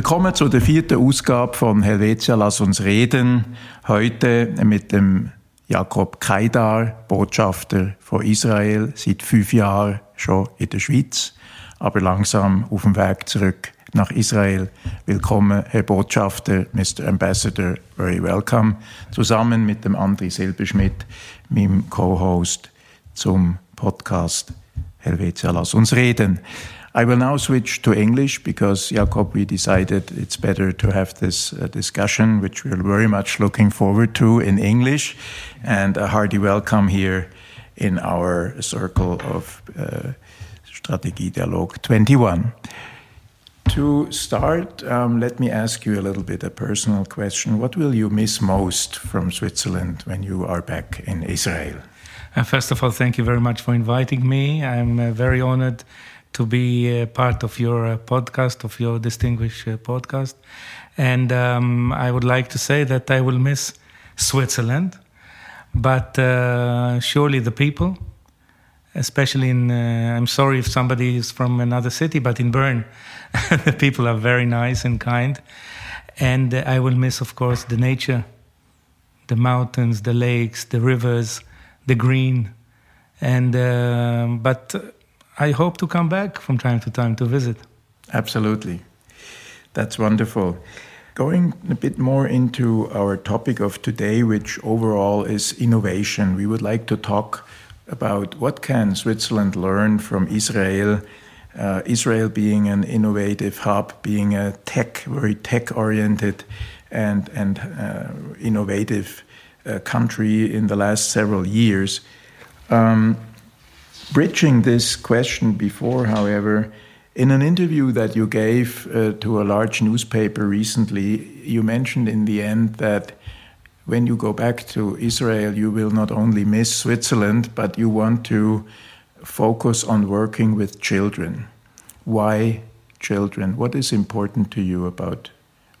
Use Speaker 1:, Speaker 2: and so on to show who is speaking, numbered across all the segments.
Speaker 1: Willkommen zu der vierten Ausgabe von Helvetia Lass uns reden. Heute mit dem Jakob Kaidar, Botschafter von Israel, seit fünf Jahren schon in der Schweiz, aber langsam auf dem Weg zurück nach Israel. Willkommen, Herr Botschafter, Mr. Ambassador, very welcome. Zusammen mit dem André Silberschmidt, meinem Co-Host zum Podcast Helvetia Lass uns reden. I will now switch to English because, Jacob, we decided it's better to have this uh, discussion, which we're very much looking forward to in English. And a hearty welcome here in our circle of uh, Strategie Dialog 21. To start, um, let me ask you a little bit a personal question. What will you miss most from Switzerland when you are back in Israel?
Speaker 2: Uh, first of all, thank you very much for inviting me. I'm uh, very honored to be a part of your uh, podcast, of your distinguished uh, podcast. And um, I would like to say that I will miss Switzerland, but uh, surely the people, especially in, uh, I'm sorry if somebody is from another city, but in Bern, the people are very nice and kind. And I will miss, of course, the nature, the mountains, the lakes, the rivers, the green. And, uh, but I hope to come back from time to time to visit.
Speaker 1: Absolutely. That's wonderful. Going a bit more into our topic of today, which overall is innovation, we would like to talk about what can Switzerland learn from Israel, uh, Israel being an innovative hub, being a tech, very tech-oriented and, and uh, innovative uh, country in the last several years. Um, bridging this question before, however, in an interview that you gave uh, to a large newspaper recently, you mentioned in the end that when you go back to Israel, you will not only miss Switzerland, but you want to focus on working with children. Why children? What is important to you about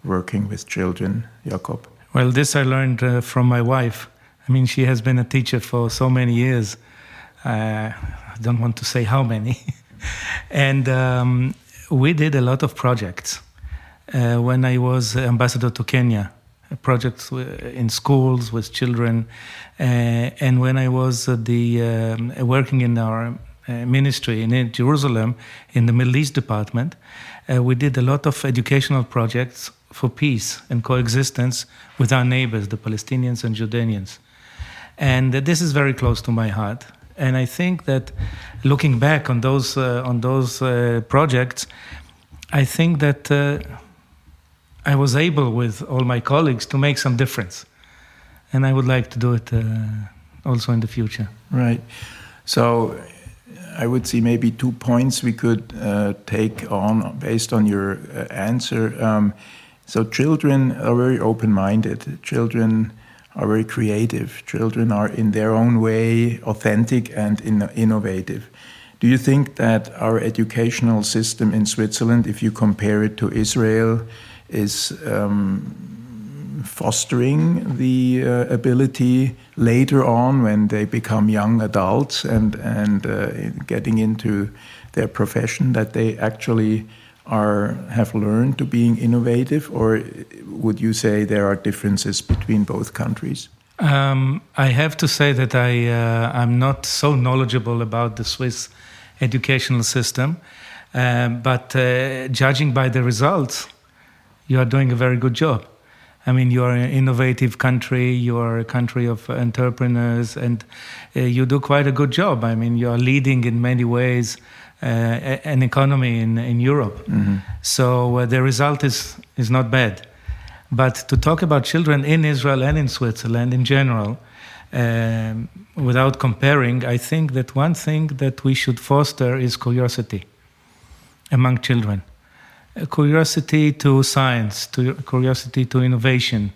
Speaker 1: working with children, Jacob?
Speaker 2: Well, this I learned uh, from my wife. I mean, she has been a teacher for so many years. Uh, I don't want to say how many. and um, we did a lot of projects. Uh, when I was ambassador to Kenya, projects in schools with children, uh, and when I was the um, working in our uh, ministry in Jerusalem in the Middle East department, uh, we did a lot of educational projects for peace and coexistence with our neighbors, the Palestinians and Jordanians. And this is very close to my heart. And I think that looking back on those uh, on those uh, projects, I think that uh, I was able with all my colleagues to make some difference, and I would like to do it uh, also in the future.
Speaker 1: Right. So. I would see maybe two points we could uh, take on based on your uh, answer. Um, so, children are very open minded. Children are very creative. Children are, in their own way, authentic and in innovative. Do you think that our educational system in Switzerland, if you compare it to Israel, is um, fostering the uh, ability later on when they become young adults and, and uh, getting into their profession that they actually are have learned to being innovative, or would you say there are differences between both countries?
Speaker 2: Um, I have to say that I uh, I'm not so knowledgeable about the Swiss educational system, um, but uh, judging by the results, you are doing a very good job. I mean, you are an innovative country. You are a country of entrepreneurs, and uh, you do quite a good job. I mean, you are leading in many ways an economy in, in Europe. Mm-hmm. So uh, the result is, is not bad. But to talk about children in Israel and in Switzerland in general, um, without comparing, I think that one thing that we should foster is curiosity among children. A curiosity to science, to curiosity to innovation,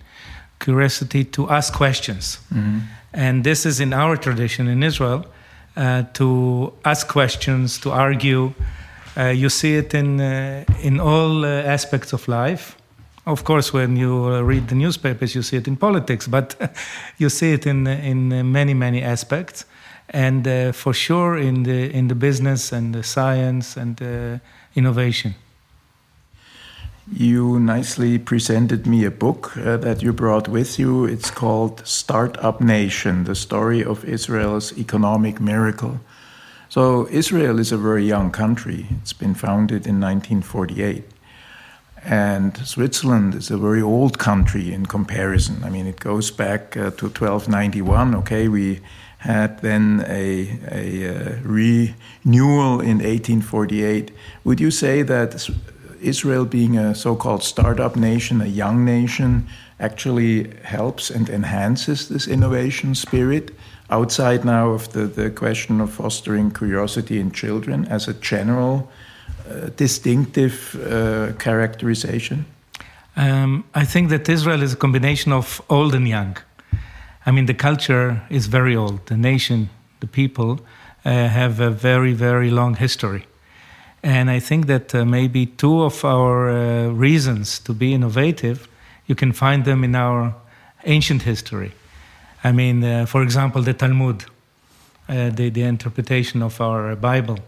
Speaker 2: curiosity to ask questions. Mm-hmm. And this is in our tradition in Israel uh, to ask questions, to argue. Uh, you see it in uh, in all uh, aspects of life. Of course, when you uh, read the newspapers, you see it in politics, but you see it in in many many aspects, and uh, for sure in the in the business and the science and innovation.
Speaker 1: You nicely presented me a book uh, that you brought with you. It's called Startup Nation The Story of Israel's Economic Miracle. So, Israel is a very young country. It's been founded in 1948. And Switzerland is a very old country in comparison. I mean, it goes back uh, to 1291. Okay, we had then a, a uh, renewal in 1848. Would you say that Israel, being a so called startup nation, a young nation, actually helps and enhances this innovation spirit outside now of the, the question of fostering curiosity in children as a general uh, distinctive uh, characterization?
Speaker 2: Um, I think that Israel is a combination of old and young. I mean, the culture is very old. The nation, the people, uh, have a very, very long history. And I think that uh, maybe two of our uh, reasons to be innovative, you can find them in our ancient history. I mean, uh, for example, the Talmud, uh, the, the interpretation of our Bible.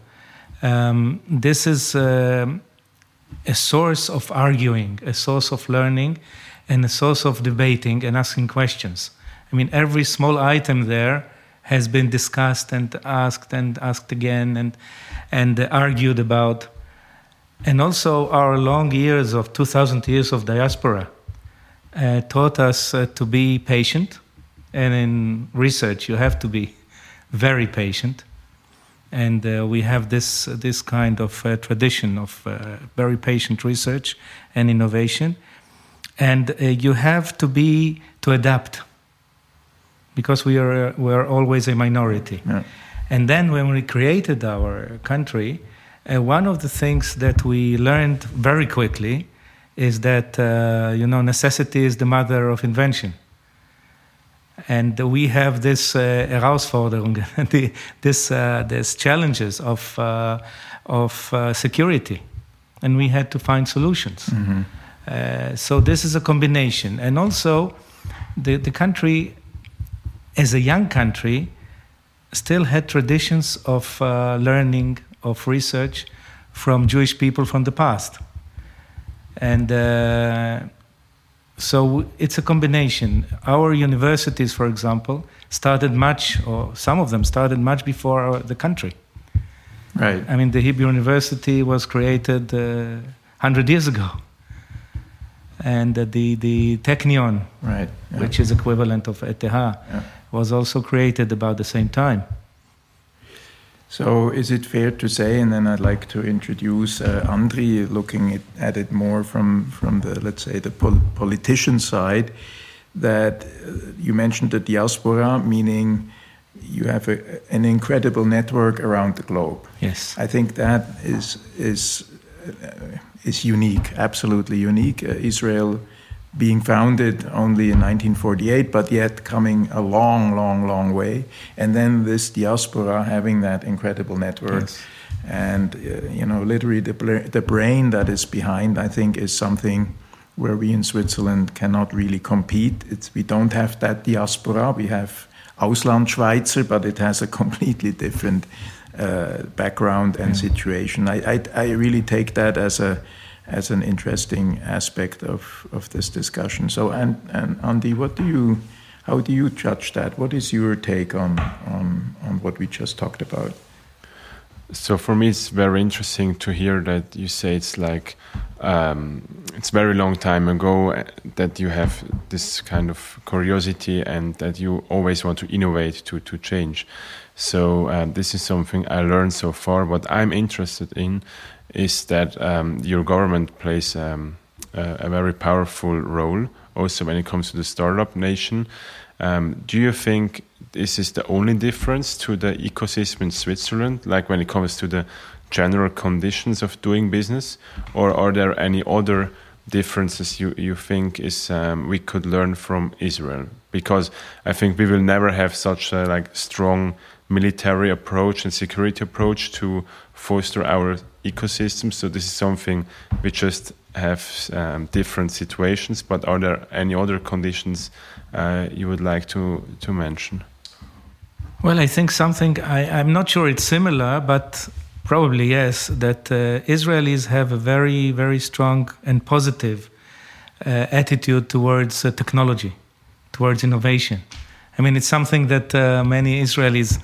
Speaker 2: Um, this is uh, a source of arguing, a source of learning, and a source of debating and asking questions. I mean, every small item there has been discussed and asked and asked again and and argued about. And also, our long years of 2,000 years of diaspora uh, taught us uh, to be patient. And in research, you have to be very patient. And uh, we have this, this kind of uh, tradition of uh, very patient research and innovation. And uh, you have to be to adapt because we are, we are always a minority. Yeah. And then when we created our country, uh, one of the things that we learned very quickly is that uh, you know necessity is the mother of invention. And we have this uh, Herausforderung, this uh, this challenges of uh, of uh, security, and we had to find solutions. Mm-hmm. Uh, so this is a combination, and also the the country, as a young country, still had traditions of uh, learning, of research from Jewish people from the past. And uh, so it's a combination. Our universities, for example, started much, or some of them started much before our, the country.
Speaker 1: Right.
Speaker 2: I mean, the Hebrew University was created uh, 100 years ago. And uh, the, the Technion,
Speaker 1: right.
Speaker 2: Yeah. which is equivalent of ETH, yeah was also created about the same time.
Speaker 1: So, is it fair to say, and then I'd like to introduce uh, Andri, looking at it more from, from the, let's say, the pol politician side, that uh, you mentioned the diaspora, meaning you have a, an incredible network around the globe.
Speaker 2: Yes.
Speaker 1: I think that is, is, uh, is unique, absolutely unique. Uh, Israel being founded only in 1948, but yet coming a long, long, long way. And then this diaspora having that incredible network. Yes. And, uh, you know, literally the, the brain that is behind, I think, is something where we in Switzerland cannot really compete. It's, we don't have that diaspora. We have Auslandschweizer, but it has a completely different uh, background and yeah. situation. I, I, I really take that as a as an interesting aspect of, of this discussion. So, and, and Andri, what do you, how do you judge that? What is your take on, on, on what we just talked about?
Speaker 3: So for me, it's very interesting to hear that you say it's like um, it's very long time ago uh, that you have this kind of curiosity and that you always want to innovate to to change. So uh, this is something I learned so far. What I'm interested in is that um, your government plays um, a, a, very powerful role also when it comes to the startup nation. Um, do you think this is the only difference to the ecosystem in Switzerland, like when it comes to the general conditions of doing business, or are there any other differences you, you think is um, we could learn from Israel? Because I think we will never have such a like strong military approach and security approach to foster our ecosystem. So this is something we just have um, different situations. But are there any other conditions uh, you would like to to mention?
Speaker 2: Well, I think something I, I'm not sure it's similar, but probably yes, that uh, Israelis have a very, very strong and positive uh, attitude towards uh, technology, towards innovation. I mean, it's something that uh, many Israelis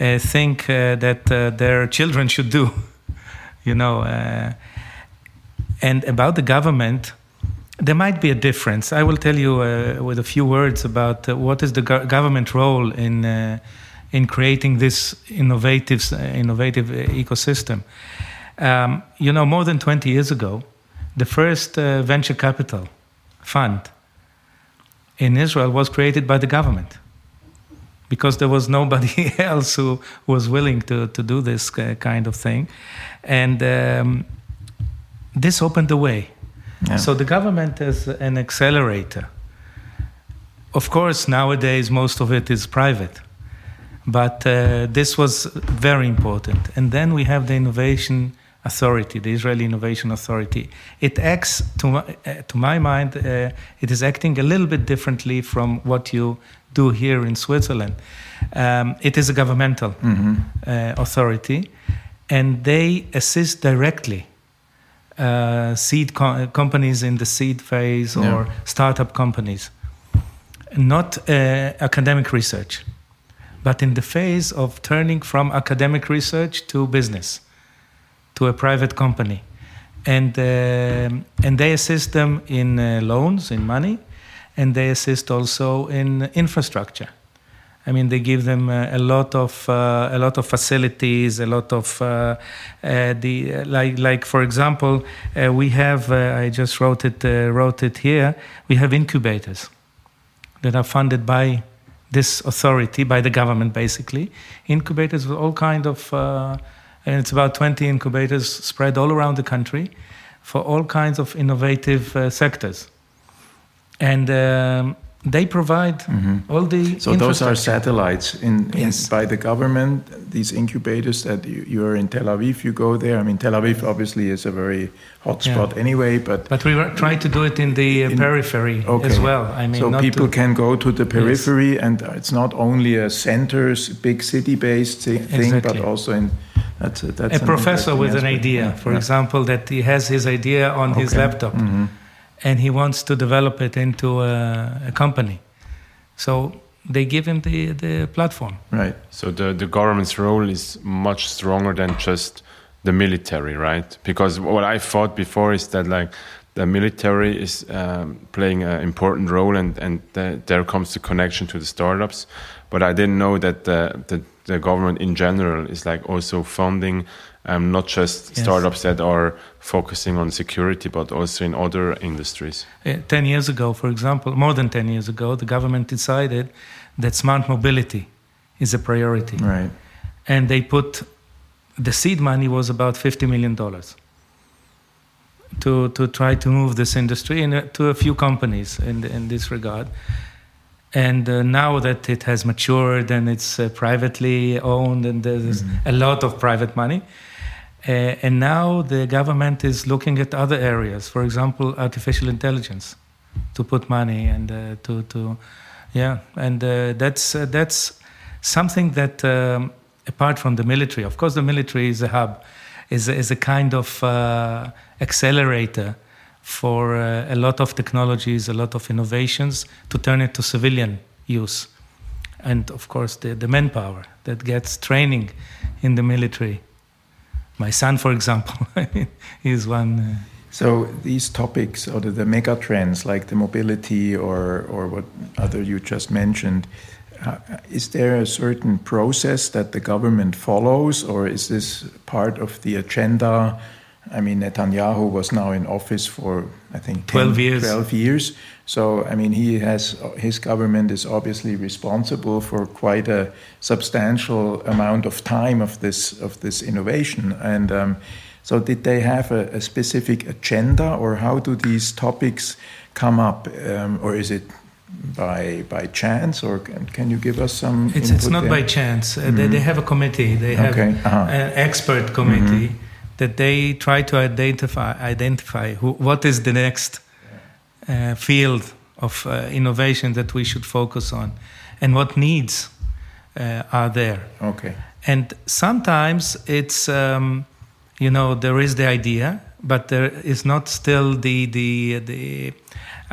Speaker 2: uh, think that their children should do, you know. Uh, and about the government, there might be a difference. I will tell you uh, with a few words about uh, what is the go- government role in in creating this innovative, innovative ecosystem. Um, you know, more than 20 years ago, the first uh, venture capital fund in Israel was created by the government because there was nobody else who was willing to, to do this kind of thing. And um, this opened the way. Yeah. So the government is an accelerator. Of course, nowadays, most of it is private. But uh, this was very important. And then we have the Innovation Authority, the Israeli Innovation Authority. It acts, to my, uh, to my mind, uh, it is acting a little bit differently from what you do here in Switzerland. Um, it is a governmental mm-hmm. Uh, authority, and they assist directly uh, seed co- companies in the seed phase or startup companies, not uh, academic research but in the phase of turning from academic research to business, to a private company. And, uh, and they assist them in uh, loans, in money, and they assist also in infrastructure. I mean, they give them uh, a lot of uh, a lot of facilities, a lot of uh, uh the like like for example, we have I just wrote it wrote it here. We have incubators that are funded by this authority by the government, basically. Incubators with all kind of, and it's about 20 incubators spread all around the country for all kinds of innovative uh, sectors. And um, they provide mm-hmm. all the.
Speaker 1: So those are satellites in, in yes. by the government. These incubators that you, you, are in Tel Aviv, you go there. I mean, Tel Aviv obviously is a very hot spot yeah. anyway, but
Speaker 2: but we try to do it in the uh, in, periphery okay. as well. I mean,
Speaker 1: so people to, can go to the periphery, yes. and it's not only a centers, big city-based thing, exactly. but also in.
Speaker 2: That's a, that's a professor with aspect. an idea, yeah. for example, that he has his idea on okay. his laptop. Mm-hmm and he wants to develop it into a, a company. So they give him the, the platform.
Speaker 3: Right. So the, the government's role is much stronger than just the military, right? Because what I thought before is that like the military is um, playing an important role, and and the, there comes the connection to the startups. But I didn't know that the, the, the government in general is like also funding um, not just yes. startups that are focusing on security, but also in other industries.
Speaker 2: Uh, 10 years ago, for example, more than 10 years ago, the government decided that smart mobility is a priority.
Speaker 1: Right.
Speaker 2: And they put the seed money was about $50 million to, to try to move this industry in a, to a few companies in, in this regard. And uh, now that it has matured and it's uh, privately owned and there's mm-hmm. a lot of private money, uh, and now the government is looking at other areas, for example, artificial intelligence, to put money and uh, to, to, yeah, and uh, that's uh, that's something that um, apart from the military, of course, the military is a hub, is is a kind of uh, accelerator for uh, a lot of technologies, a lot of innovations to turn it to civilian use, and of course the the manpower that gets training in the military my son, for example, is one. Uh,
Speaker 1: so these topics, or the, the mega trends like the mobility or or what other you just mentioned, uh, is there a certain process that the government follows, or is this part of the agenda? I mean, Netanyahu was now in office for I think 10,
Speaker 2: 12 years.
Speaker 1: 12 years. So, I mean, he has his government is obviously responsible for quite a substantial amount of time of this of this innovation. And um, so, did they have a, a, specific agenda, or how do these topics come up, um, or is it by by chance, or can, can you give us some?
Speaker 2: It's, it's not there? by chance. Uh, mm -hmm. they, they, have a committee. They have okay. uh -huh. an expert committee. Mm -hmm. That they try to identify identify who, what is the next uh, field of uh, innovation that we should focus on and what needs uh, are there.
Speaker 1: Okay.
Speaker 2: And sometimes it's um, you know, there is the idea, but there is not still the the the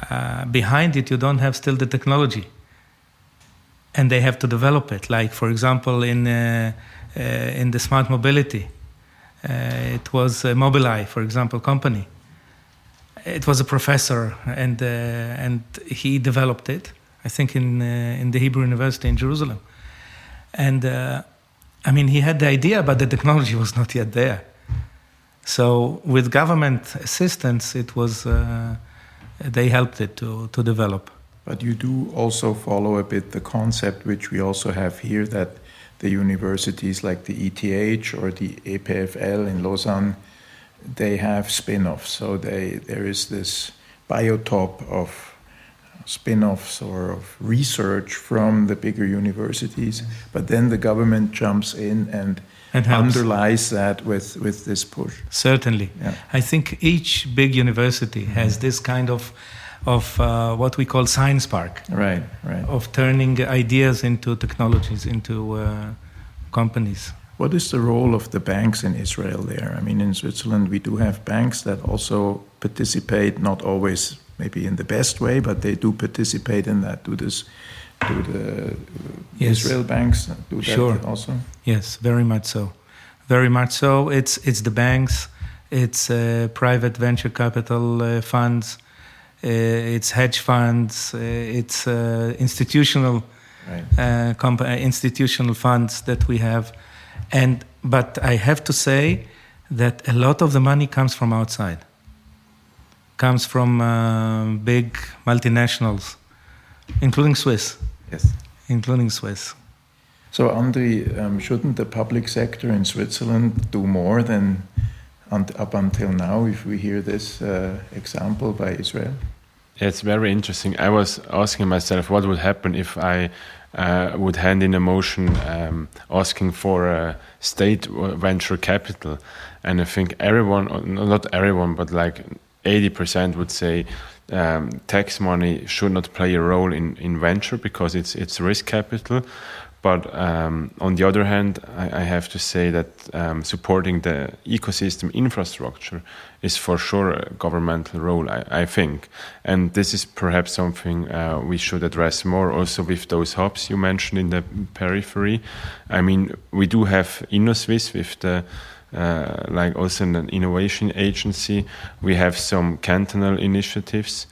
Speaker 2: uh, behind it. You don't have still the technology, and they have to develop it. Like for example, in uh, uh, in the smart mobility, it was Mobileye, for example, company. It was a professor, and uh, and he developed it. I think in uh, in the Hebrew University in Jerusalem, and I mean he had the idea, but the technology was not yet there. So with government assistance, it was uh, they helped it to to develop.
Speaker 1: But you do also follow a bit the concept which we also have here that the universities like the ETH or the EPFL in Lausanne, they have spin-offs. So they there is this biotop of spin-offs or of research from the bigger universities, but then the government jumps in and
Speaker 2: and
Speaker 1: underlies that with, with this push.
Speaker 2: Certainly.
Speaker 1: Yeah.
Speaker 2: I think each big university has mm-hmm. this kind of of uh, what we call science park.
Speaker 1: Right, right.
Speaker 2: Of turning ideas into technologies, into uh, companies.
Speaker 1: What is the role of the banks in Israel there? I mean, in Switzerland, we do have banks that also participate, not always maybe in the best way, but they do participate in that. Do this do the yes. Israel banks do that
Speaker 2: sure.
Speaker 1: also?
Speaker 2: Yes, very much so. Very much so. It's it's the banks, it's uh, private venture capital uh, funds, it's hedge funds, uh, it's uh, institutional right. Uh, comp- institutional funds that we have, and but I have to say that a lot of the money comes from outside. Comes from big multinationals, including Swiss.
Speaker 1: Yes.
Speaker 2: Including Swiss.
Speaker 1: So, Andri, um, shouldn't the public sector in Switzerland do more than up until now if we hear this uh, example by Israel?
Speaker 3: It's very interesting. I was asking myself what would happen if I uh, would hand in a motion um, asking for a state venture capital. And I think everyone, not everyone, but like 80% would say um, tax money should not play a role in, in venture because it's it's risk capital. But um, on the other hand, I, I have to say that um, supporting the ecosystem infrastructure is for sure a governmental role, I, I think. And this is perhaps something uh, we should address more also with those hubs you mentioned in the periphery. I mean, we do have Innosuisse with the uh, like also an innovation agency. We have some cantonal initiatives,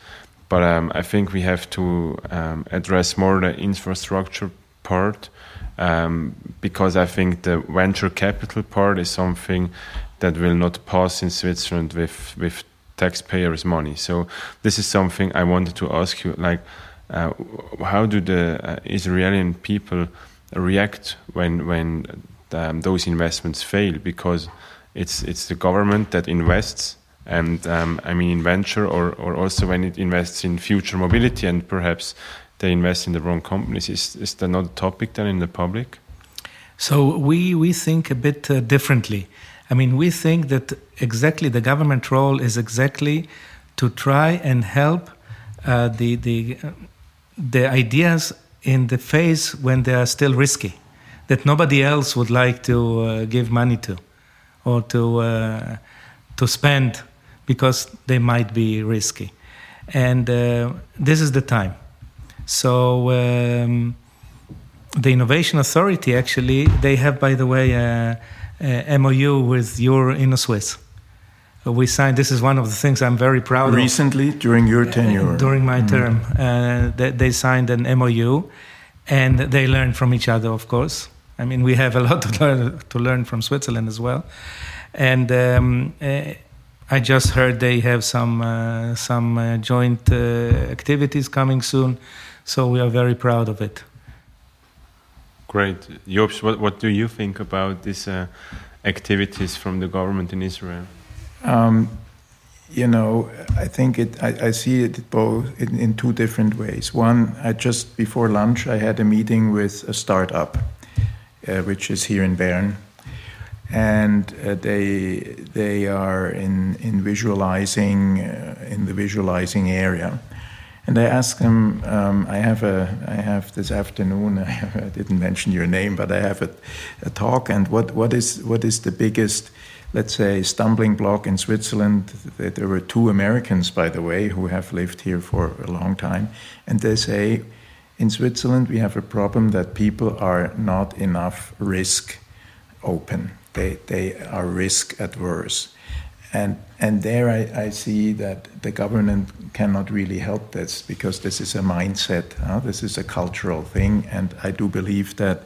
Speaker 3: but um, I think we have to um, address more the infrastructure part um, because I think the venture capital part is something that will not pass in Switzerland with with taxpayers' money. So this is something I wanted to ask you, like. Uh, how do the uh, Israeli people react when when um, those investments fail because it's it's the government that invests and um, I mean in venture or or also when it invests in future mobility and perhaps they invest in the wrong companies is is that not a topic then in the public?
Speaker 2: So we we think a bit uh, differently. I mean we think that exactly the government role is exactly to try and help uh, the the the ideas in the phase when they are still risky that nobody else would like to uh, give money to or to uh, to spend because they might be risky and uh, this is the time so um, the innovation authority actually they have by the way a, a mou with your Innosuisse we signed this is one of the things i'm very proud
Speaker 1: recently
Speaker 2: of.
Speaker 1: Recently, during your tenure
Speaker 2: during my mm. term uh, they, they, signed an mou and they learned from each other of course I mean, we have a lot to learn, to learn from Switzerland as well. And um, uh, I just heard they have some uh, some uh, joint uh, activities coming soon, so we are very proud of it.
Speaker 3: Great, Jobst. What what do you think about these uh, activities from the government in Israel?
Speaker 1: Um, you know, I think it. I, I see it both in, in, two different ways. One, I just before lunch, I had a meeting with a startup uh, which is here in Bern. And uh, they they are in in visualizing uh, in the visualizing area, And I asked him, um, I have a, I have this afternoon, I, I didn't mention your name, but I have a, a, talk, and what, what is what is the biggest, let's say, stumbling block in Switzerland? There were two Americans, by the way, who have lived here for a long time, and they say, in Switzerland we have a problem that people are not enough risk open. They they are risk adverse and, and there I, I, see that the government cannot really help this because this is a mindset, huh? this is a cultural thing, and I do believe that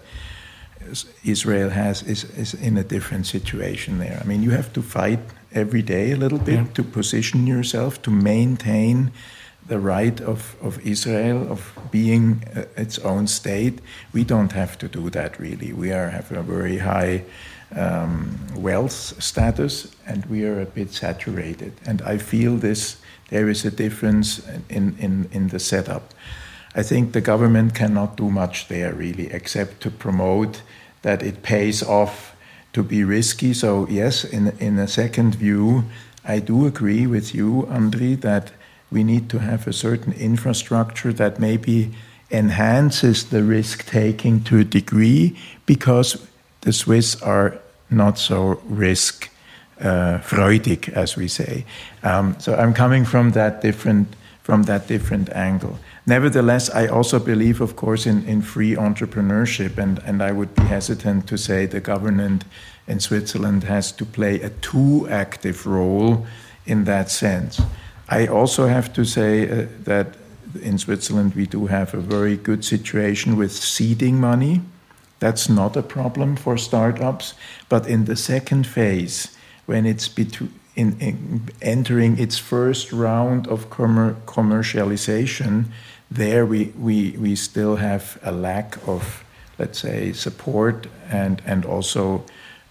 Speaker 1: Israel has is, is in a different situation there. I mean, you have to fight every day a little bit yeah. to position yourself to maintain the right of, of Israel of being uh, its own state. We don't have to do that really. We are have a very high um, wealth status, and we are a bit saturated. And I feel this there is a difference in, in, in the setup. I think the government cannot do much there really, except to promote that it pays off to be risky. So, yes, in, in a second view, I do agree with you, Andri, that we need to have a certain infrastructure that maybe enhances the risk taking to a degree because the Swiss are not so risk uh, freudig, as we say. Um, so I'm coming from that different from that different angle. Nevertheless, I also believe, of course, in, in free entrepreneurship, and, and I would be hesitant to say the government in Switzerland has to play a too active role in that sense. I also have to say uh, that in Switzerland we do have a very good situation with seeding money. That's not a problem for startups. But in the second phase, when it's between, in, in entering its first round of commer commercialization, there we, we, we still have a lack of, let's say, support and, and also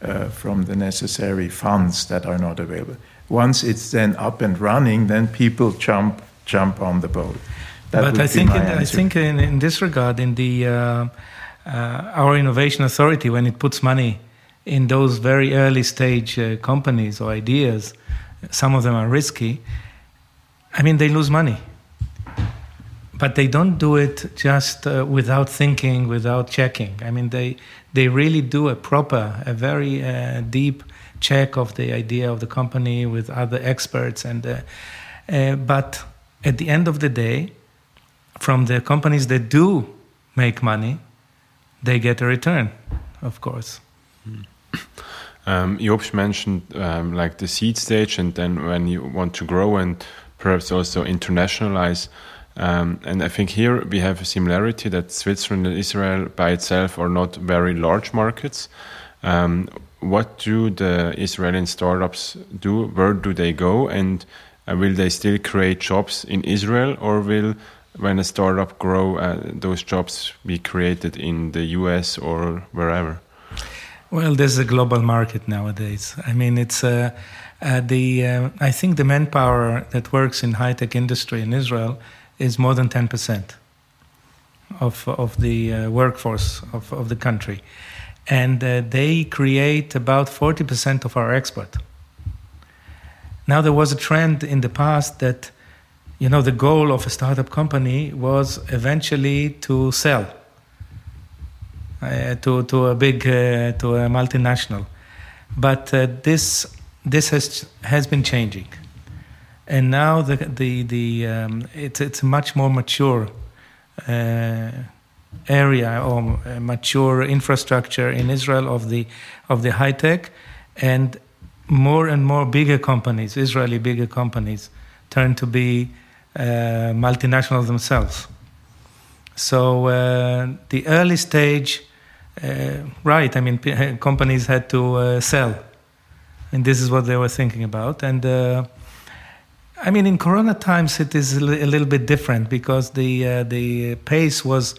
Speaker 1: uh, from the necessary funds that are not available. Once it's then up and running, then people jump jump on the boat.
Speaker 2: That but I think, in, I think in, in, this regard, in the uh, our innovation authority, when it puts money in those very early stage uh, companies or ideas, some of them are risky. I mean, they lose money. But they don't do it just uh, without thinking, without checking. I mean, they, they really do a proper, a very uh, deep check of the idea of the company with other experts. And, uh, uh, but at the end of the day, from the companies that do make money, they get a return, of course.
Speaker 3: Um, Jobst mentioned um, like the seed stage, and then when you want to grow and perhaps also internationalize. Um, and I think here we have a similarity that Switzerland and Israel by itself are not very large markets. Um, what do the Israeli startups do? Where do they go? And uh, will they still create jobs in Israel, or will when a startup grow, uh, those jobs be created in the US or wherever?
Speaker 2: Well, there's a global market nowadays. I mean, it's uh, uh, the uh, I think the manpower that works in high tech industry in Israel is more than ten percent of of the uh, workforce of, of the country, and uh, they create about forty percent of our export. Now, there was a trend in the past that you know, the goal of a startup company was eventually to sell uh, to, to a big, uh, to a multinational. But uh, this, this has, has been changing. And now the, the, the, um, it's, it's a much more mature uh, area or mature infrastructure in Israel of the, of the high tech. And more and more bigger companies, Israeli bigger companies, turn to be uh, multinationals themselves. So uh, the early stage, uh, right? I mean, companies had to sell, and this is what they were thinking about. And I mean, in Corona times, it is a little bit different because the uh, the pace was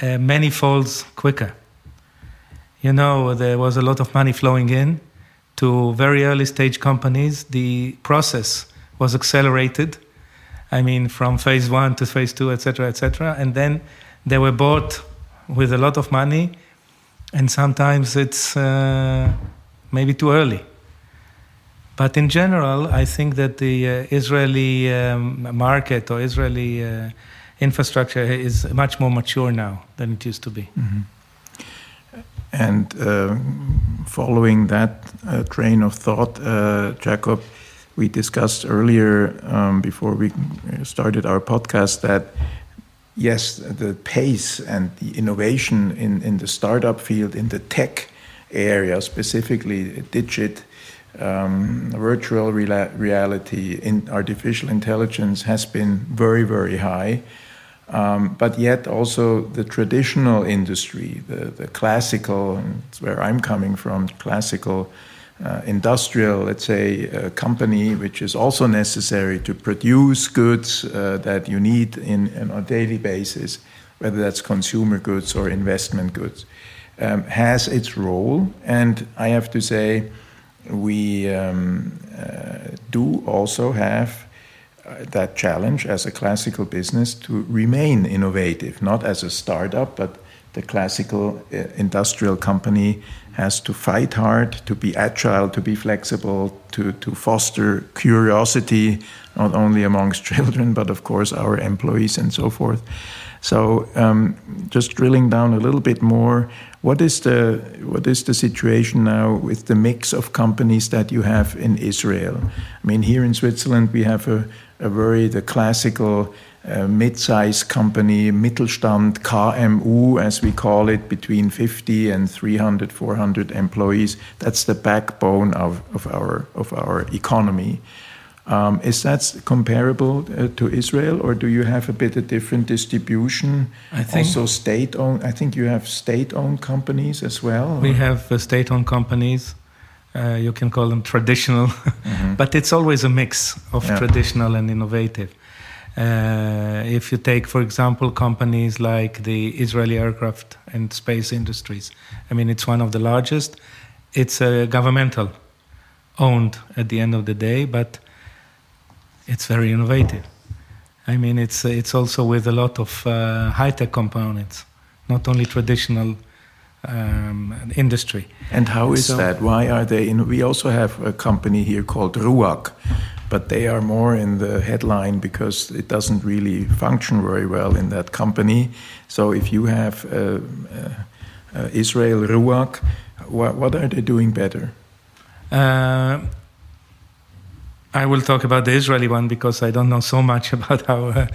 Speaker 2: uh, many folds quicker. You know, there was a lot of money flowing in to very early stage companies. The process was accelerated, I mean, from phase one to phase two, etc., etc. And then they were bought with a lot of money, and sometimes it's uh, maybe too early. But in general, I think that the uh, Israeli um, market or Israeli uh, infrastructure is much more mature now than it used to be.
Speaker 1: Mm-hmm. And uh, following that uh, train of thought, uh, Jacob, we discussed earlier um, before we started our podcast that yes, the pace and the innovation in, in the startup field, in the tech area, specifically digit, um, virtual reality, in artificial intelligence has been very, very high. Um, but yet also the traditional industry, the, the classical, where I'm coming from, classical uh, industrial, let's say, uh, company, which is also necessary to produce goods uh, that you need in, in, on a daily basis, whether that's consumer goods or investment goods, um, has its role. And I have to say, we um, uh, do also have uh, that challenge as a classical business to remain innovative, not as a startup, but the classical uh, industrial company has to fight hard, to be agile, to be flexible, to, to foster curiosity, not only amongst children, but of course our employees and so forth. So, um, just drilling down a little bit more, what is the what is the situation now with the mix of companies that you have in Israel? I mean, here in Switzerland we have a, a very the classical uh, mid-size company, Mittelstand, KMU, as we call it, between 50 and 300, 400 employees. That's the backbone of, of, our, of our economy. Um, is that comparable uh, to Israel, or do you have a bit of different distribution?
Speaker 2: I think
Speaker 1: also state-owned. I think you have state-owned companies as well.
Speaker 2: We or? have uh, state-owned companies. Uh, you can call them traditional, mm-hmm. but it's always a mix of yeah. traditional and innovative. Uh, if you take, for example, companies like the Israeli aircraft and space industries, I mean, it's one of the largest. It's uh, governmental owned at the end of the day, but it's very innovative. I mean, it's it's also with a lot of uh, high tech components, not only traditional um, industry.
Speaker 1: And how is so, that? Why are they? In, we also have a company here called RUAG, but they are more in the headline because it doesn't really function very well in that company. So if you have uh, uh, uh, Israel RUAG, what, what, are they doing better?
Speaker 2: Uh, I will talk about the Israeli one because I don't know so much about how uh,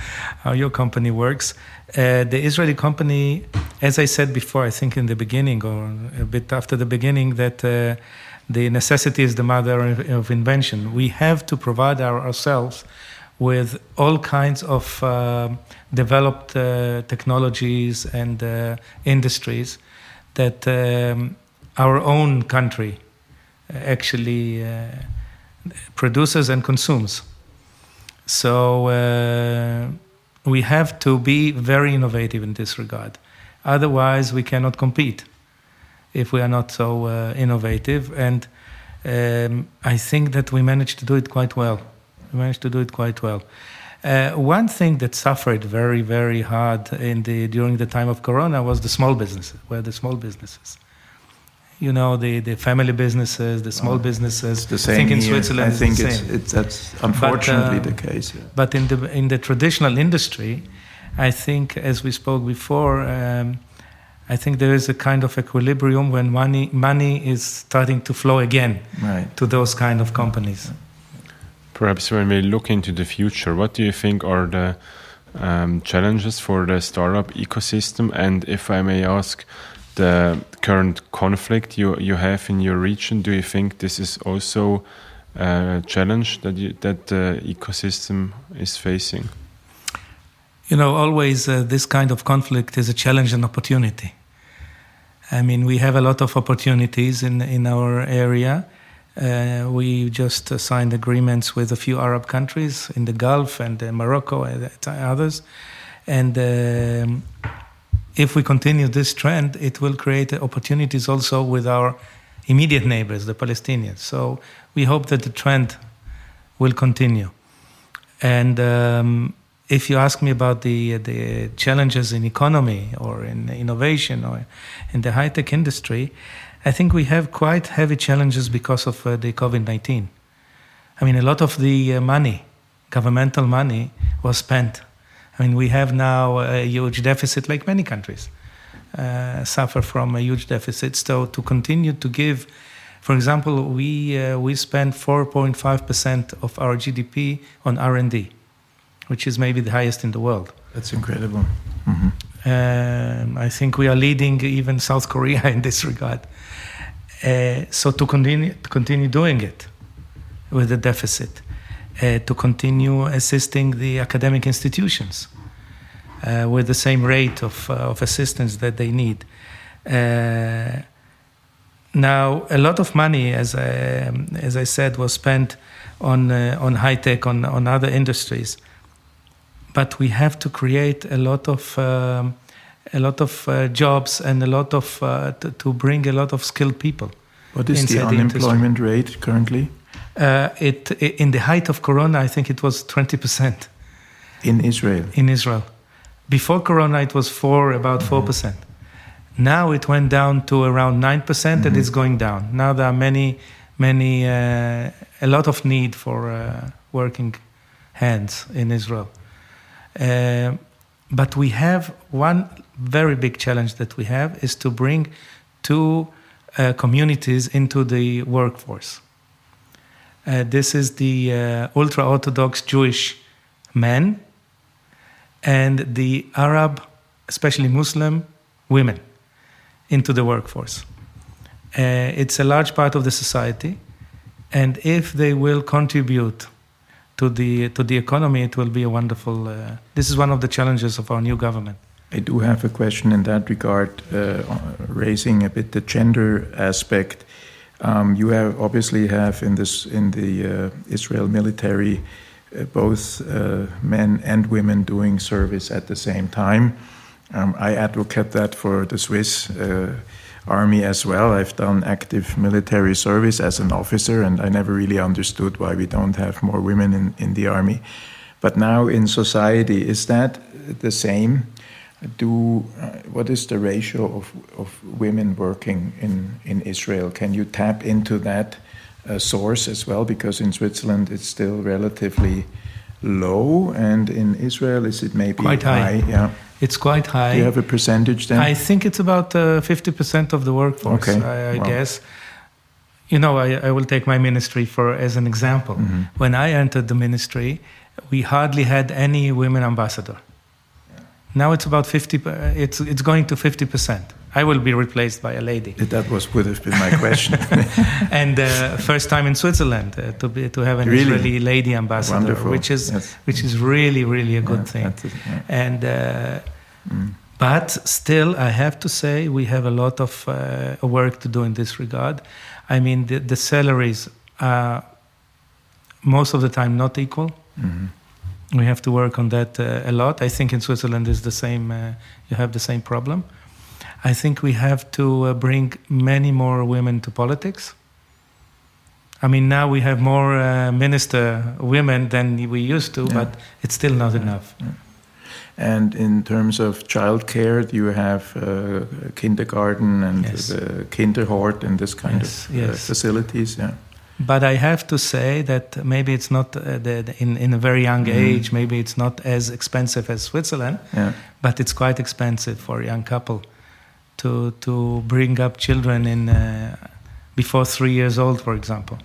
Speaker 2: how your company works. Uh, the Israeli company, as I said before, I think in the beginning or a bit after the beginning, that the necessity is the mother of invention. We have to provide our, ourselves with all kinds of uh, developed uh, technologies and uh, industries that um, our own country actually uh, produces and consumes. So uh, we have to be very innovative in this regard. Otherwise, we cannot compete if we are not so uh, innovative. And um, I think that we managed to do it quite well. We managed to do it quite well. Uh, one thing that suffered very, very hard in the during the time of Corona was the small businesses. Were the small businesses? You know, the, the family businesses, the small businesses.
Speaker 1: the same I think in here. Switzerland, I think it's, it's, that's unfortunately but, uh, the case. Yeah.
Speaker 2: But in the in the traditional industry, I think, as we spoke before. Um, I think there is a kind of equilibrium when money money is starting to flow again right. to those kind of companies.
Speaker 3: Perhaps when we look into the future, what do you think are the um, challenges for the startup ecosystem? And if I may ask, the current conflict you you have in your region, do you think this is also a challenge that you, that the ecosystem is facing?
Speaker 2: You know, always uh, this kind of conflict is a challenge and opportunity. I mean, we have a lot of opportunities in in our area. Uh, we just uh, signed agreements with a few Arab countries in the Gulf and uh, Morocco and others. And um, if we continue this trend, it will create opportunities also with our immediate neighbors, the Palestinians. So we hope that the trend will continue. And um, if you ask me about the the challenges in economy or in innovation or in the high tech industry, I think we have quite heavy challenges because of uh, the COVID nineteen. I mean, a lot of the uh, money, governmental money, was spent. I mean, we have now a huge deficit, like many countries uh, suffer from a huge deficit. So to continue to give, for example, we uh, we spend 4.5 percent of our GDP on R&D, which is maybe the highest in the world.
Speaker 1: That's incredible. Mm-hmm.
Speaker 2: Um, I think we are leading even South Korea in this regard. Uh, so to continue to continue doing it with the deficit, to continue assisting the academic institutions uh, with the same rate of, uh, of assistance that they need. Uh, now, a lot of money, as I, um, as I said, was spent on, uh, on high tech, on, on other industries. But we have to create a lot of um, a lot of uh, jobs and a lot of uh, to, to, bring a lot of skilled people.
Speaker 1: What is the unemployment the rate currently?
Speaker 2: Uh, it in the height of Corona, I think it was twenty percent.
Speaker 1: In Israel.
Speaker 2: In Israel, before Corona, it was four about four mm -hmm. percent. Now it went down to around nine percent, mm -hmm. and it's going down. Now there are many, many, uh, a lot of need for uh, working hands in Israel. Uh, but we have one very big challenge that we have is to bring two uh, communities into the workforce. Uh, this is the uh, ultra Orthodox Jewish men and the Arab, especially Muslim women, into the workforce. Uh, it's a large part of the society, and if they will contribute to the to the economy, it will be a wonderful. Uh, this is one of the challenges of our new government.
Speaker 1: I do have a question in that regard, uh, raising a bit the gender aspect. Um, you have obviously have in this in the uh, Israel military uh, both uh, men and women doing service at the same time. Um, I advocate that for the Swiss uh, army as well. I've done active military service as an officer, and I never really understood why we don't have more women in, in the army. But now in society, is that the same? Do uh, what is the ratio of, of women working in, in Israel? Can you tap into that uh, source as well? Because in Switzerland it's still relatively low, and in Israel is it maybe
Speaker 2: quite high?
Speaker 1: high? Yeah,
Speaker 2: it's quite high.
Speaker 1: Do you have a percentage then?
Speaker 2: I think it's about uh, fifty percent of the workforce.
Speaker 1: Okay.
Speaker 2: I, I guess. You know, I, I, will take my ministry for as an example. Mm -hmm. When I entered the ministry, we hardly had any women ambassador. Now it's about 50, it's, it's going to 50%. I will be replaced by a lady.
Speaker 1: That was would have been my question.
Speaker 2: and uh, first time in Switzerland uh, to be, to have an really? Israeli lady ambassador,
Speaker 1: Wonderful.
Speaker 2: which is
Speaker 1: yes.
Speaker 2: which is really really a good yeah, thing. yeah. And uh, mm. but still, I have to say we have a lot of uh, work to do in this regard. I mean, the, the salaries are most of the time not equal. Mm -hmm we have to work on that uh, a lot. I think in Switzerland is the same. Uh, you have the same problem. I think we have to uh, bring many more women to politics. I mean, now we have more uh, minister women than we used to, yeah. but it's still not yeah. enough. Yeah.
Speaker 1: And in terms of childcare, do you have uh, kindergarten and yes. the Kinderhort and this kind yes. of uh, yes. facilities? Yeah.
Speaker 2: But I have to say that maybe it's not uh, the, the, in in a very young mm. age. Maybe it's not as expensive as Switzerland,
Speaker 1: yeah.
Speaker 2: but it's quite expensive for a young couple to to bring up children in uh, before three years old, for example.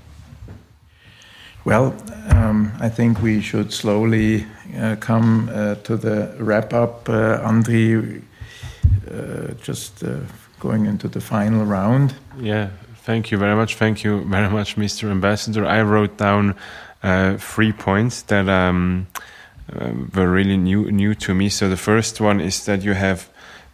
Speaker 1: Well, um, I think we should slowly uh, come uh, to the wrap up, uh, Andri. Uh, just uh, going into the final round.
Speaker 3: Yeah, Thank you very much. Thank you very much, Mr. Ambassador. I wrote down uh, three points that um, uh, were really new new to me. So the first one is that you have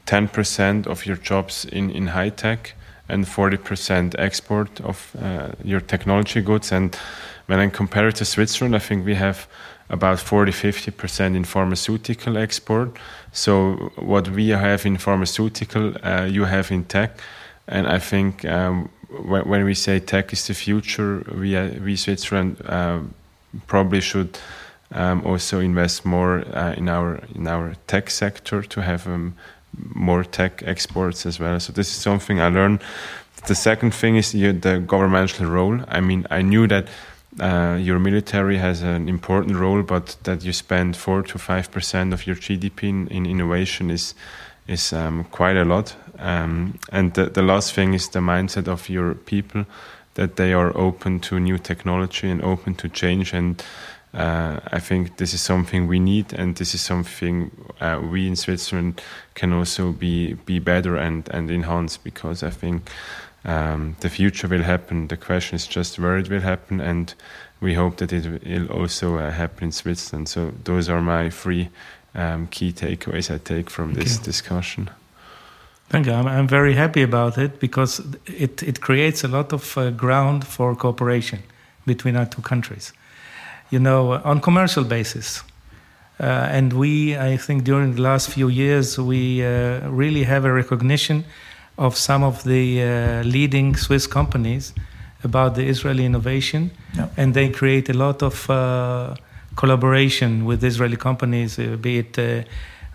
Speaker 3: 10% of your jobs in, in high tech and 40% export of uh, your technology goods. And when I compare it to Switzerland, I think we have about 40 50% in pharmaceutical export. So what we have in pharmaceutical, uh, you have in tech. And I think um, when, when we say tech is the future, we uh, we Switzerland uh, probably should um, also invest more uh, in our in our tech sector to have um, more tech exports as well. So this is something I learned. The second thing is the governmental role. I mean, I knew that uh, your military has an important role, but that you spend four to five percent of your GDP in, in innovation is is um, quite a lot. Um, and the, the last thing is the mindset of your people that they are open to new technology and open to change. And uh, I think this is something we need, and this is something uh, we in Switzerland can also be be better and and enhance because I think um, the future will happen. The question is just where it will happen, and we hope that it will also uh, happen in Switzerland. So those are my three um, key takeaways I take from this okay. discussion.
Speaker 2: Thank you. I'm, I'm, very happy about it because it, it creates a lot of uh, ground for cooperation between our two countries. You know, on commercial basis. Uh, and we, I think, during the last few years, we uh, really have a recognition of some of the uh, leading Swiss companies about the Israeli innovation, yeah. and they create a lot of uh, collaboration with Israeli companies, uh, be it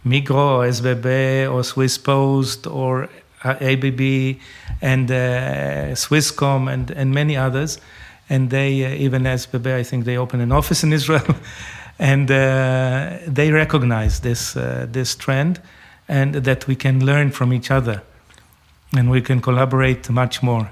Speaker 2: uh, Migros or SBB or Swiss Post or uh, ABB and uh, Swisscom and, and many others. And they, uh, even SBB, I think they opened an office in Israel. and they recognize this, this trend and that we can learn from each other and we can collaborate much more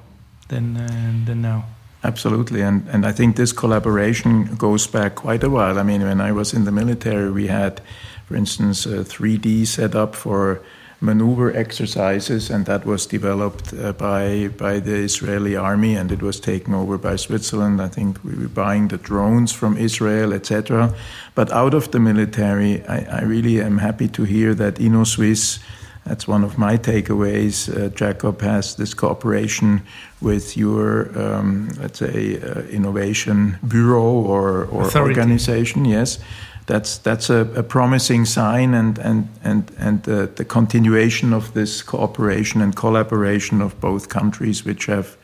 Speaker 2: than uh, than now.
Speaker 1: Absolutely, and and I think this collaboration goes back quite a while. I mean, when I was in the military, we had, for instance, a 3D set up for maneuver exercises, and that was developed uh, by by the Israeli army, and it was taken over by Switzerland. I think we were buying the drones from Israel, etc. But out of the military, I, I really am happy to hear that Innosuisse that's one of my takeaways. Uh, Jacob has this cooperation with your, um, let's say, uh, innovation bureau or, or organization. Yes, that's that's a, promising sign, and and and and uh, the continuation of this cooperation and collaboration of both countries, which have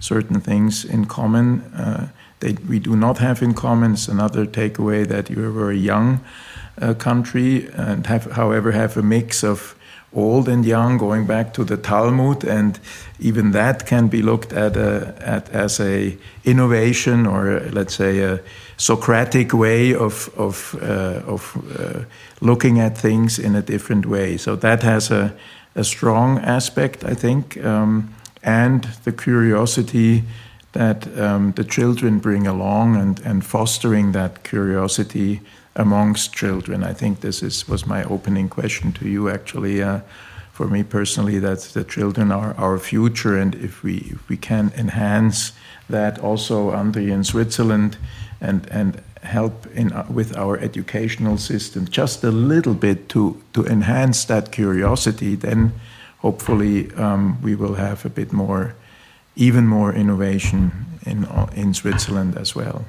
Speaker 1: certain things in common. Uh, they, we do not have in common. It's another takeaway that you're a very young uh, country and have, however, have a mix of old and young, going back to the Talmud, and even that can be looked at, a, uh, at as a innovation or let's say a Socratic way of of, uh, of uh, looking at things in a different way. So that has a, a strong aspect, I think, um, and the curiosity that um, the children bring along and, and fostering that curiosity amongst children. I think this is, was my opening question to you, actually. Uh, for me personally, that the children are our future, and if we if we can enhance that also under in Switzerland, and and help in uh, with our educational system just a little bit to to enhance that curiosity, then hopefully um, we will have a bit more, even more innovation in in Switzerland as well.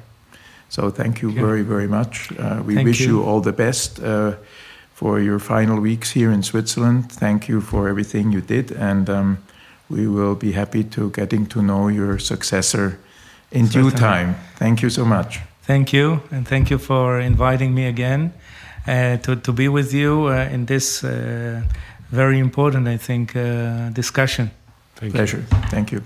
Speaker 1: So thank you very, very much. Uh, we thank wish you. you. all the best uh, for your final weeks here in Switzerland. Thank you for everything you did, and um, we will be happy to getting to know your successor in Certainly. due time. Thank you so much.
Speaker 2: Thank you, and thank you for inviting me again uh, to to be with you uh, in this uh, very important, I think, uh, discussion.
Speaker 1: Thank Pleasure. You. Thank you.